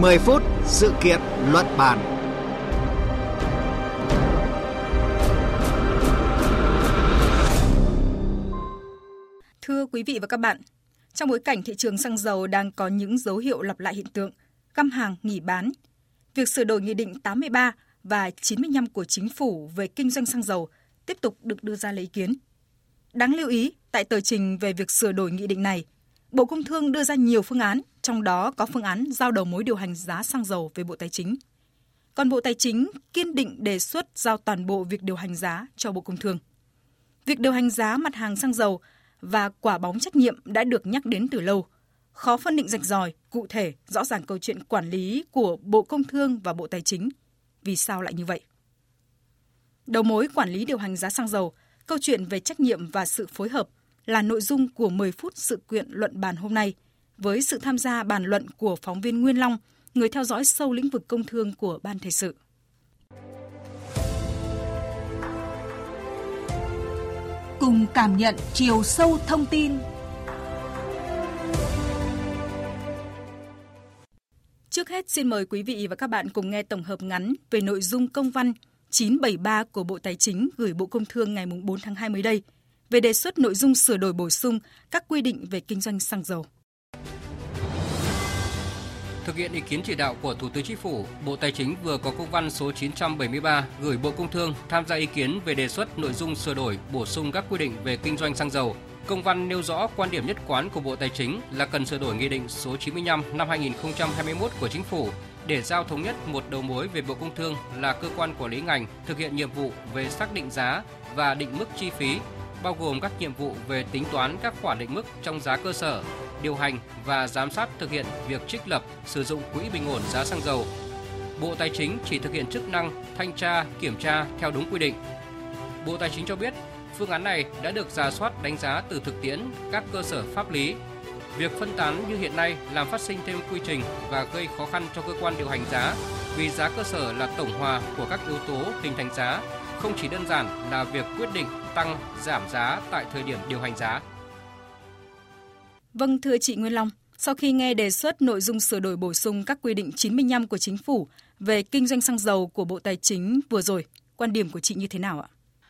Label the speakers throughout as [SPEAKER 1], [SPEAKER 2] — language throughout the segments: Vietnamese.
[SPEAKER 1] 10 phút sự kiện luận bàn.
[SPEAKER 2] Thưa quý vị và các bạn, trong bối cảnh thị trường xăng dầu đang có những dấu hiệu lặp lại hiện tượng găm hàng nghỉ bán, việc sửa đổi Nghị định 83 và 95 của Chính phủ về kinh doanh xăng dầu tiếp tục được đưa ra lấy ý kiến. Đáng lưu ý, tại tờ trình về việc sửa đổi nghị định này, Bộ Công Thương đưa ra nhiều phương án, trong đó có phương án giao đầu mối điều hành giá xăng dầu về Bộ Tài chính. Còn Bộ Tài chính kiên định đề xuất giao toàn bộ việc điều hành giá cho Bộ Công Thương. Việc điều hành giá mặt hàng xăng dầu và quả bóng trách nhiệm đã được nhắc đến từ lâu. Khó phân định rạch ròi, cụ thể, rõ ràng câu chuyện quản lý của Bộ Công Thương và Bộ Tài chính. Vì sao lại như vậy? Đầu mối quản lý điều hành giá xăng dầu, câu chuyện về trách nhiệm và sự phối hợp là nội dung của 10 phút sự kiện luận bàn hôm nay, với sự tham gia bàn luận của phóng viên Nguyên Long, người theo dõi sâu lĩnh vực công thương của Ban Thời sự.
[SPEAKER 3] Cùng cảm nhận chiều sâu thông tin
[SPEAKER 2] Trước hết xin mời quý vị và các bạn cùng nghe tổng hợp ngắn về nội dung công văn 973 của Bộ Tài chính gửi Bộ Công Thương ngày 4 tháng 2 mới đây về đề xuất nội dung sửa đổi bổ sung các quy định về kinh doanh xăng dầu.
[SPEAKER 4] Thực hiện ý kiến chỉ đạo của Thủ tướng Chính phủ, Bộ Tài chính vừa có công văn số 973 gửi Bộ Công Thương tham gia ý kiến về đề xuất nội dung sửa đổi, bổ sung các quy định về kinh doanh xăng dầu. Công văn nêu rõ quan điểm nhất quán của Bộ Tài chính là cần sửa đổi Nghị định số 95 năm 2021 của Chính phủ để giao thống nhất một đầu mối về Bộ Công Thương là cơ quan quản lý ngành thực hiện nhiệm vụ về xác định giá và định mức chi phí, bao gồm các nhiệm vụ về tính toán các khoản định mức trong giá cơ sở, điều hành và giám sát thực hiện việc trích lập, sử dụng quỹ bình ổn giá xăng dầu. Bộ Tài chính chỉ thực hiện chức năng thanh tra, kiểm tra theo đúng quy định. Bộ Tài chính cho biết, phương án này đã được giả soát đánh giá từ thực tiễn các cơ sở pháp lý. Việc phân tán như hiện nay làm phát sinh thêm quy trình và gây khó khăn cho cơ quan điều hành giá vì giá cơ sở là tổng hòa của các yếu tố hình thành giá, không chỉ đơn giản là việc quyết định tăng, giảm giá tại thời điểm điều hành giá.
[SPEAKER 2] Vâng, thưa chị Nguyên Long, sau khi nghe đề xuất nội dung sửa đổi bổ sung các quy định 95 của chính phủ về kinh doanh xăng dầu của Bộ Tài chính vừa rồi, quan điểm của chị như thế nào ạ?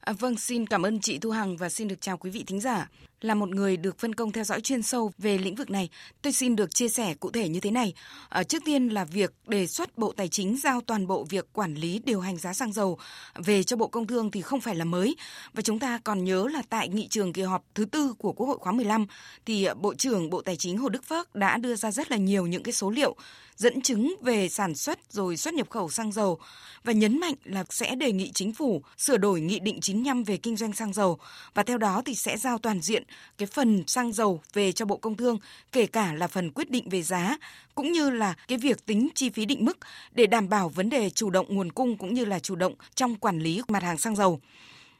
[SPEAKER 5] À, vâng, xin cảm ơn chị Thu Hằng và xin được chào quý vị thính giả. Là một người được phân công theo dõi chuyên sâu về lĩnh vực này, tôi xin được chia sẻ cụ thể như thế này. À, trước tiên là việc đề xuất Bộ Tài chính giao toàn bộ việc quản lý điều hành giá xăng dầu về cho Bộ Công Thương thì không phải là mới. Và chúng ta còn nhớ là tại nghị trường kỳ họp thứ tư của Quốc hội khóa 15 thì à, Bộ trưởng Bộ Tài chính Hồ Đức Phước đã đưa ra rất là nhiều những cái số liệu dẫn chứng về sản xuất rồi xuất nhập khẩu xăng dầu và nhấn mạnh là sẽ đề nghị chính phủ sửa đổi nghị định 95 về kinh doanh xăng dầu và theo đó thì sẽ giao toàn diện cái phần xăng dầu về cho Bộ Công Thương, kể cả là phần quyết định về giá cũng như là cái việc tính chi phí định mức để đảm bảo vấn đề chủ động nguồn cung cũng như là chủ động trong quản lý mặt hàng xăng dầu.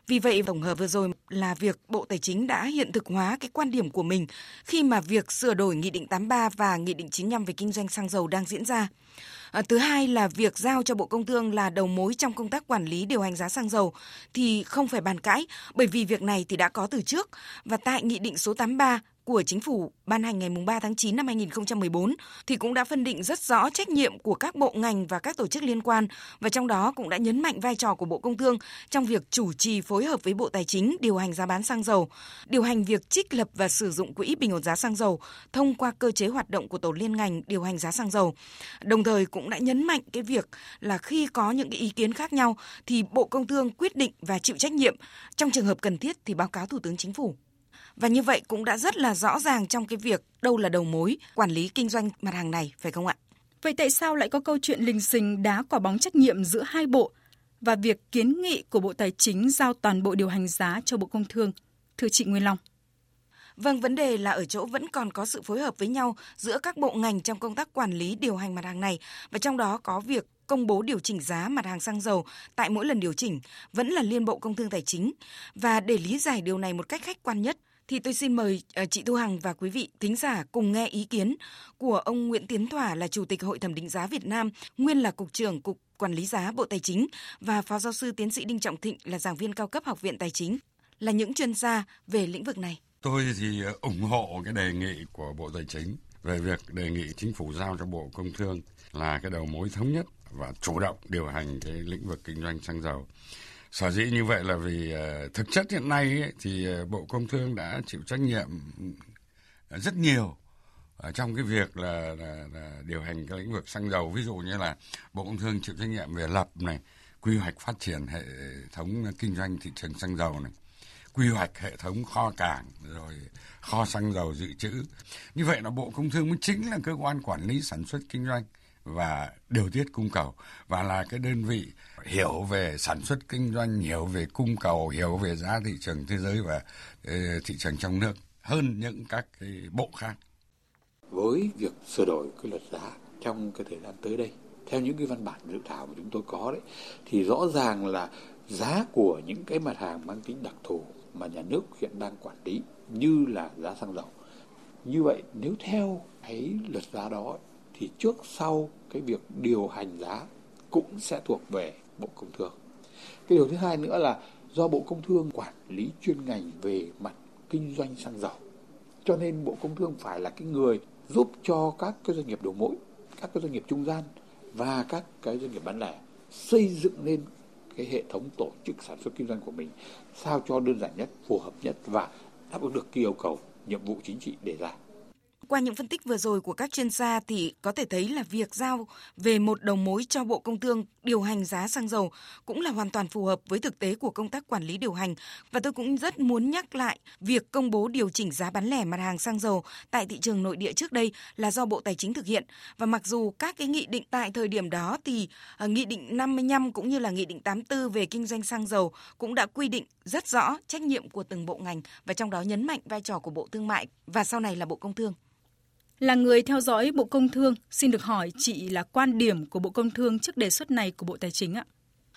[SPEAKER 5] Vì vậy, tổng hợp vừa rồi là việc Bộ Tài chính đã hiện thực hóa cái quan điểm của mình khi mà việc sửa đổi Nghị định 83 và Nghị định 95 về kinh doanh xăng dầu đang diễn ra. À, thứ hai là việc giao cho Bộ Công Thương là đầu mối trong công tác quản lý điều hành giá xăng dầu thì không phải bàn cãi bởi vì việc này thì đã có từ trước và tại Nghị định số 83 của Chính phủ ban hành ngày 3 tháng 9 năm 2014 thì cũng đã phân định rất rõ trách nhiệm của các bộ ngành và các tổ chức liên quan và trong đó cũng đã nhấn mạnh vai trò của Bộ Công Thương trong việc chủ trì phối hợp với Bộ Tài chính điều hành giá bán xăng dầu, điều hành việc trích lập và sử dụng quỹ bình ổn giá xăng dầu thông qua cơ chế hoạt động của tổ liên ngành điều hành giá xăng dầu. Đồng thời cũng đã nhấn mạnh cái việc là khi có những cái ý kiến khác nhau thì Bộ Công Thương quyết định và chịu trách nhiệm, trong trường hợp cần thiết thì báo cáo Thủ tướng Chính phủ. Và như vậy cũng đã rất là rõ ràng trong cái việc đâu là đầu mối quản lý kinh doanh mặt hàng này, phải không ạ?
[SPEAKER 2] Vậy tại sao lại có câu chuyện lình xình đá quả bóng trách nhiệm giữa hai bộ và việc kiến nghị của Bộ Tài chính giao toàn bộ điều hành giá cho Bộ Công Thương? Thưa chị Nguyên Long.
[SPEAKER 5] Vâng, vấn đề là ở chỗ vẫn còn có sự phối hợp với nhau giữa các bộ ngành trong công tác quản lý điều hành mặt hàng này và trong đó có việc công bố điều chỉnh giá mặt hàng xăng dầu tại mỗi lần điều chỉnh vẫn là Liên Bộ Công Thương Tài chính. Và để lý giải điều này một cách khách quan nhất, thì tôi xin mời ờ, chị Thu Hằng và quý vị thính giả cùng nghe ý kiến của ông Nguyễn Tiến Thỏa là Chủ tịch Hội thẩm định giá Việt Nam, nguyên là Cục trưởng Cục Quản lý giá Bộ Tài chính và Phó Giáo sư Tiến sĩ Đinh Trọng Thịnh là giảng viên cao cấp Học viện Tài chính, là những chuyên gia về lĩnh vực này.
[SPEAKER 6] Tôi thì ờ, ủng hộ cái đề nghị của Bộ Tài chính về việc đề nghị chính phủ giao cho Bộ Công Thương là cái đầu mối thống nhất và chủ động điều hành cái lĩnh vực kinh doanh xăng dầu. Sở dĩ như vậy là vì uh, thực chất hiện nay ấy, thì uh, Bộ Công Thương đã chịu trách nhiệm ờ, rất nhiều ở trong cái việc là, là, là điều hành cái lĩnh vực xăng dầu. Ví dụ như là Bộ Công Thương chịu trách nhiệm về lập này quy hoạch phát triển hệ thống kinh doanh thị trường xăng dầu này quy hoạch hệ thống kho cảng rồi kho xăng dầu dự trữ. Như vậy là bộ công thương mới chính là cơ quan quản lý sản xuất kinh doanh và điều tiết cung cầu và là cái đơn vị hiểu về sản xuất kinh doanh, hiểu về cung cầu, hiểu về giá thị trường thế giới và ờ, thị trường trong nước hơn những các cái bộ khác
[SPEAKER 7] với việc sửa đổi cái luật giá trong cái thời gian tới đây, theo những cái văn bản dự thảo mà chúng tôi có đấy, thì rõ ràng là giá của những cái mặt hàng mang tính đặc thù mà nhà nước hiện đang quản lý như là giá xăng dầu. Như vậy, nếu theo cái luật giá đó thì trước sau cái việc điều hành giá cũng sẽ thuộc về Bộ Công Thương. Cái điều thứ hai nữa là do Bộ Công Thương quản lý chuyên ngành về mặt kinh doanh xăng dầu. Cho nên Bộ Công Thương phải là cái người giúp cho các cái doanh nghiệp đầu mối, các cái doanh nghiệp trung gian và các cái doanh nghiệp bán lẻ xây dựng lên cái hệ thống tổ chức sản xuất kinh doanh của mình sao cho đơn giản nhất, phù hợp nhất và đáp ứng được yêu cầu nhiệm vụ chính trị đề ra.
[SPEAKER 5] Qua những phân tích vừa rồi của các chuyên gia thì có thể thấy là việc giao về một đầu mối cho Bộ Công Thương điều hành giá xăng dầu cũng là hoàn toàn phù hợp với thực tế của công tác quản lý điều hành và tôi cũng rất muốn nhắc lại việc công bố điều chỉnh giá bán lẻ mặt hàng xăng dầu tại thị trường nội địa trước đây là do Bộ Tài chính thực hiện và mặc dù các cái nghị định tại thời điểm đó thì uh, nghị định 55 cũng như là nghị định 84 về kinh doanh xăng dầu cũng đã quy định rất rõ trách nhiệm của từng bộ ngành và trong đó nhấn mạnh vai trò của Bộ Thương mại và sau này là Bộ Công Thương.
[SPEAKER 2] Là người theo dõi Bộ Công Thương, xin được hỏi chị là quan điểm của Bộ Công Thương trước đề xuất này của Bộ Tài chính ạ?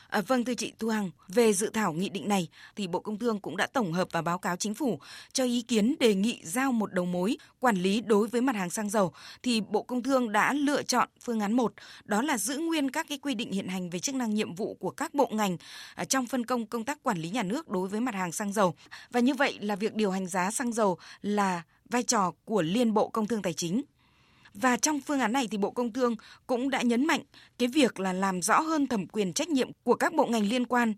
[SPEAKER 5] À, vâng thưa chị Thu Hằng, về dự thảo nghị định này thì Bộ Công Thương cũng đã tổng hợp và báo cáo chính phủ cho ý kiến đề nghị giao một đầu mối quản lý đối với mặt hàng xăng dầu thì Bộ Công Thương đã lựa chọn phương án 1, đó là giữ nguyên các cái quy định hiện hành về chức năng nhiệm vụ của các bộ ngành à, trong phân công công tác quản lý nhà nước đối với mặt hàng xăng dầu. Và như vậy là việc điều hành giá xăng dầu là vai trò của Liên Bộ Công Thương Tài chính. Và trong phương án này thì Bộ Công Thương cũng đã nhấn mạnh cái việc là làm rõ hơn thẩm quyền trách nhiệm của các bộ ngành liên quan.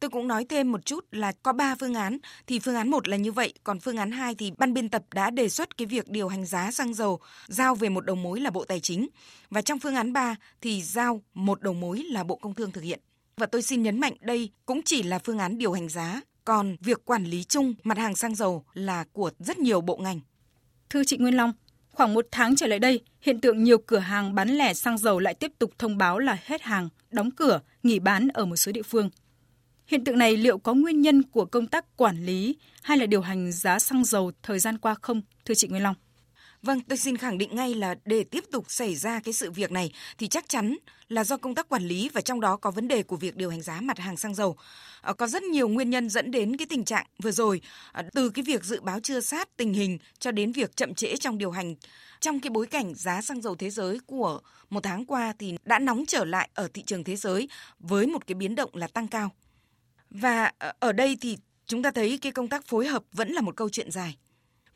[SPEAKER 5] Tôi cũng nói thêm một chút là có 3 phương án, thì phương án 1 là như vậy, còn phương án 2 thì ban biên tập đã đề xuất cái việc điều hành giá xăng dầu giao về một đầu mối là Bộ Tài chính. Và trong phương án 3 thì giao một đầu mối là Bộ Công Thương thực hiện. Và tôi xin nhấn mạnh đây cũng chỉ là phương án điều hành giá, còn việc quản lý chung mặt hàng xăng dầu là của rất nhiều bộ ngành.
[SPEAKER 2] Thưa chị Nguyên Long, khoảng một tháng trở lại đây, hiện tượng nhiều cửa hàng bán lẻ xăng dầu lại tiếp tục thông báo là hết hàng, đóng cửa, nghỉ bán ở một số địa phương. Hiện tượng này liệu có nguyên nhân của công tác quản lý hay là điều hành giá xăng dầu thời gian qua không, thưa chị Nguyên Long?
[SPEAKER 5] Vâng, tôi xin khẳng định ngay là để tiếp tục xảy ra cái sự việc này thì chắc chắn là do công tác quản lý và trong đó có vấn đề của việc điều hành giá mặt hàng xăng dầu. À, có rất nhiều nguyên nhân dẫn đến cái tình trạng vừa rồi, à, từ cái việc dự báo chưa sát tình hình cho đến việc chậm trễ trong điều hành. Trong cái bối cảnh giá xăng dầu thế giới của một tháng qua thì đã nóng trở lại ở thị trường thế giới với một cái biến động là tăng cao. Và ờ, ở đây thì chúng ta thấy cái công tác phối hợp vẫn là một câu chuyện dài.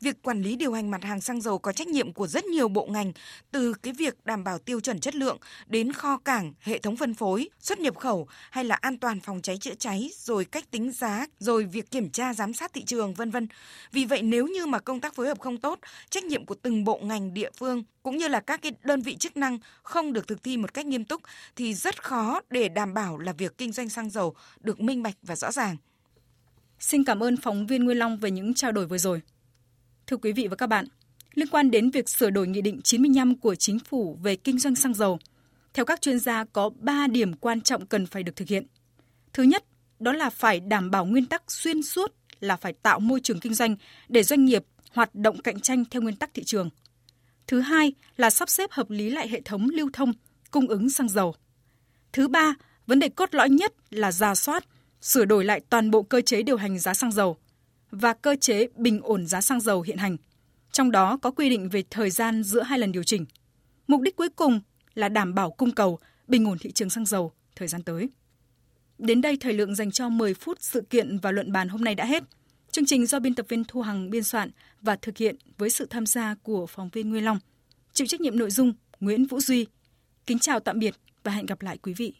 [SPEAKER 5] Việc quản lý điều hành mặt hàng xăng dầu có trách nhiệm của rất nhiều bộ ngành, từ cái việc đảm bảo tiêu chuẩn chất lượng đến kho cảng, hệ thống phân phối, xuất nhập khẩu hay là an toàn phòng cháy chữa cháy, rồi cách tính giá, rồi việc kiểm tra giám sát thị trường vân vân. Vì vậy nếu như mà công tác phối hợp không tốt, trách nhiệm của từng bộ ngành địa phương cũng như là các cái đơn vị chức năng không được thực thi một cách nghiêm túc thì rất khó để đảm bảo là việc kinh doanh xăng dầu được minh bạch và rõ ràng.
[SPEAKER 2] Xin cảm ơn phóng viên Nguyên Long về những trao đổi vừa rồi. Thưa quý vị và các bạn, liên quan đến việc sửa đổi Nghị định 95 của Chính phủ về kinh doanh xăng dầu, theo các chuyên gia có 3 điểm quan trọng cần phải được thực hiện. Thứ nhất, đó là phải đảm bảo nguyên tắc xuyên suốt là phải tạo môi trường kinh doanh để doanh nghiệp hoạt động cạnh tranh theo nguyên tắc thị trường. Thứ hai là sắp xếp hợp lý lại hệ thống lưu thông, cung ứng xăng dầu. Thứ ba, vấn đề cốt lõi nhất là ra soát, sửa đổi lại toàn bộ cơ chế điều hành giá xăng dầu – và cơ chế bình ổn giá xăng dầu hiện hành. Trong đó có quy định về thời gian giữa hai lần điều chỉnh. Mục đích cuối cùng là đảm bảo cung cầu, bình ổn thị trường xăng dầu thời gian tới. Đến đây thời lượng dành cho 10 phút sự kiện và luận bàn hôm nay đã hết. Chương trình do biên tập viên Thu Hằng biên soạn và thực hiện với sự tham gia của phóng viên Nguyên Long. Chịu trách nhiệm nội dung Nguyễn Vũ Duy. Kính chào tạm biệt và hẹn gặp lại quý vị.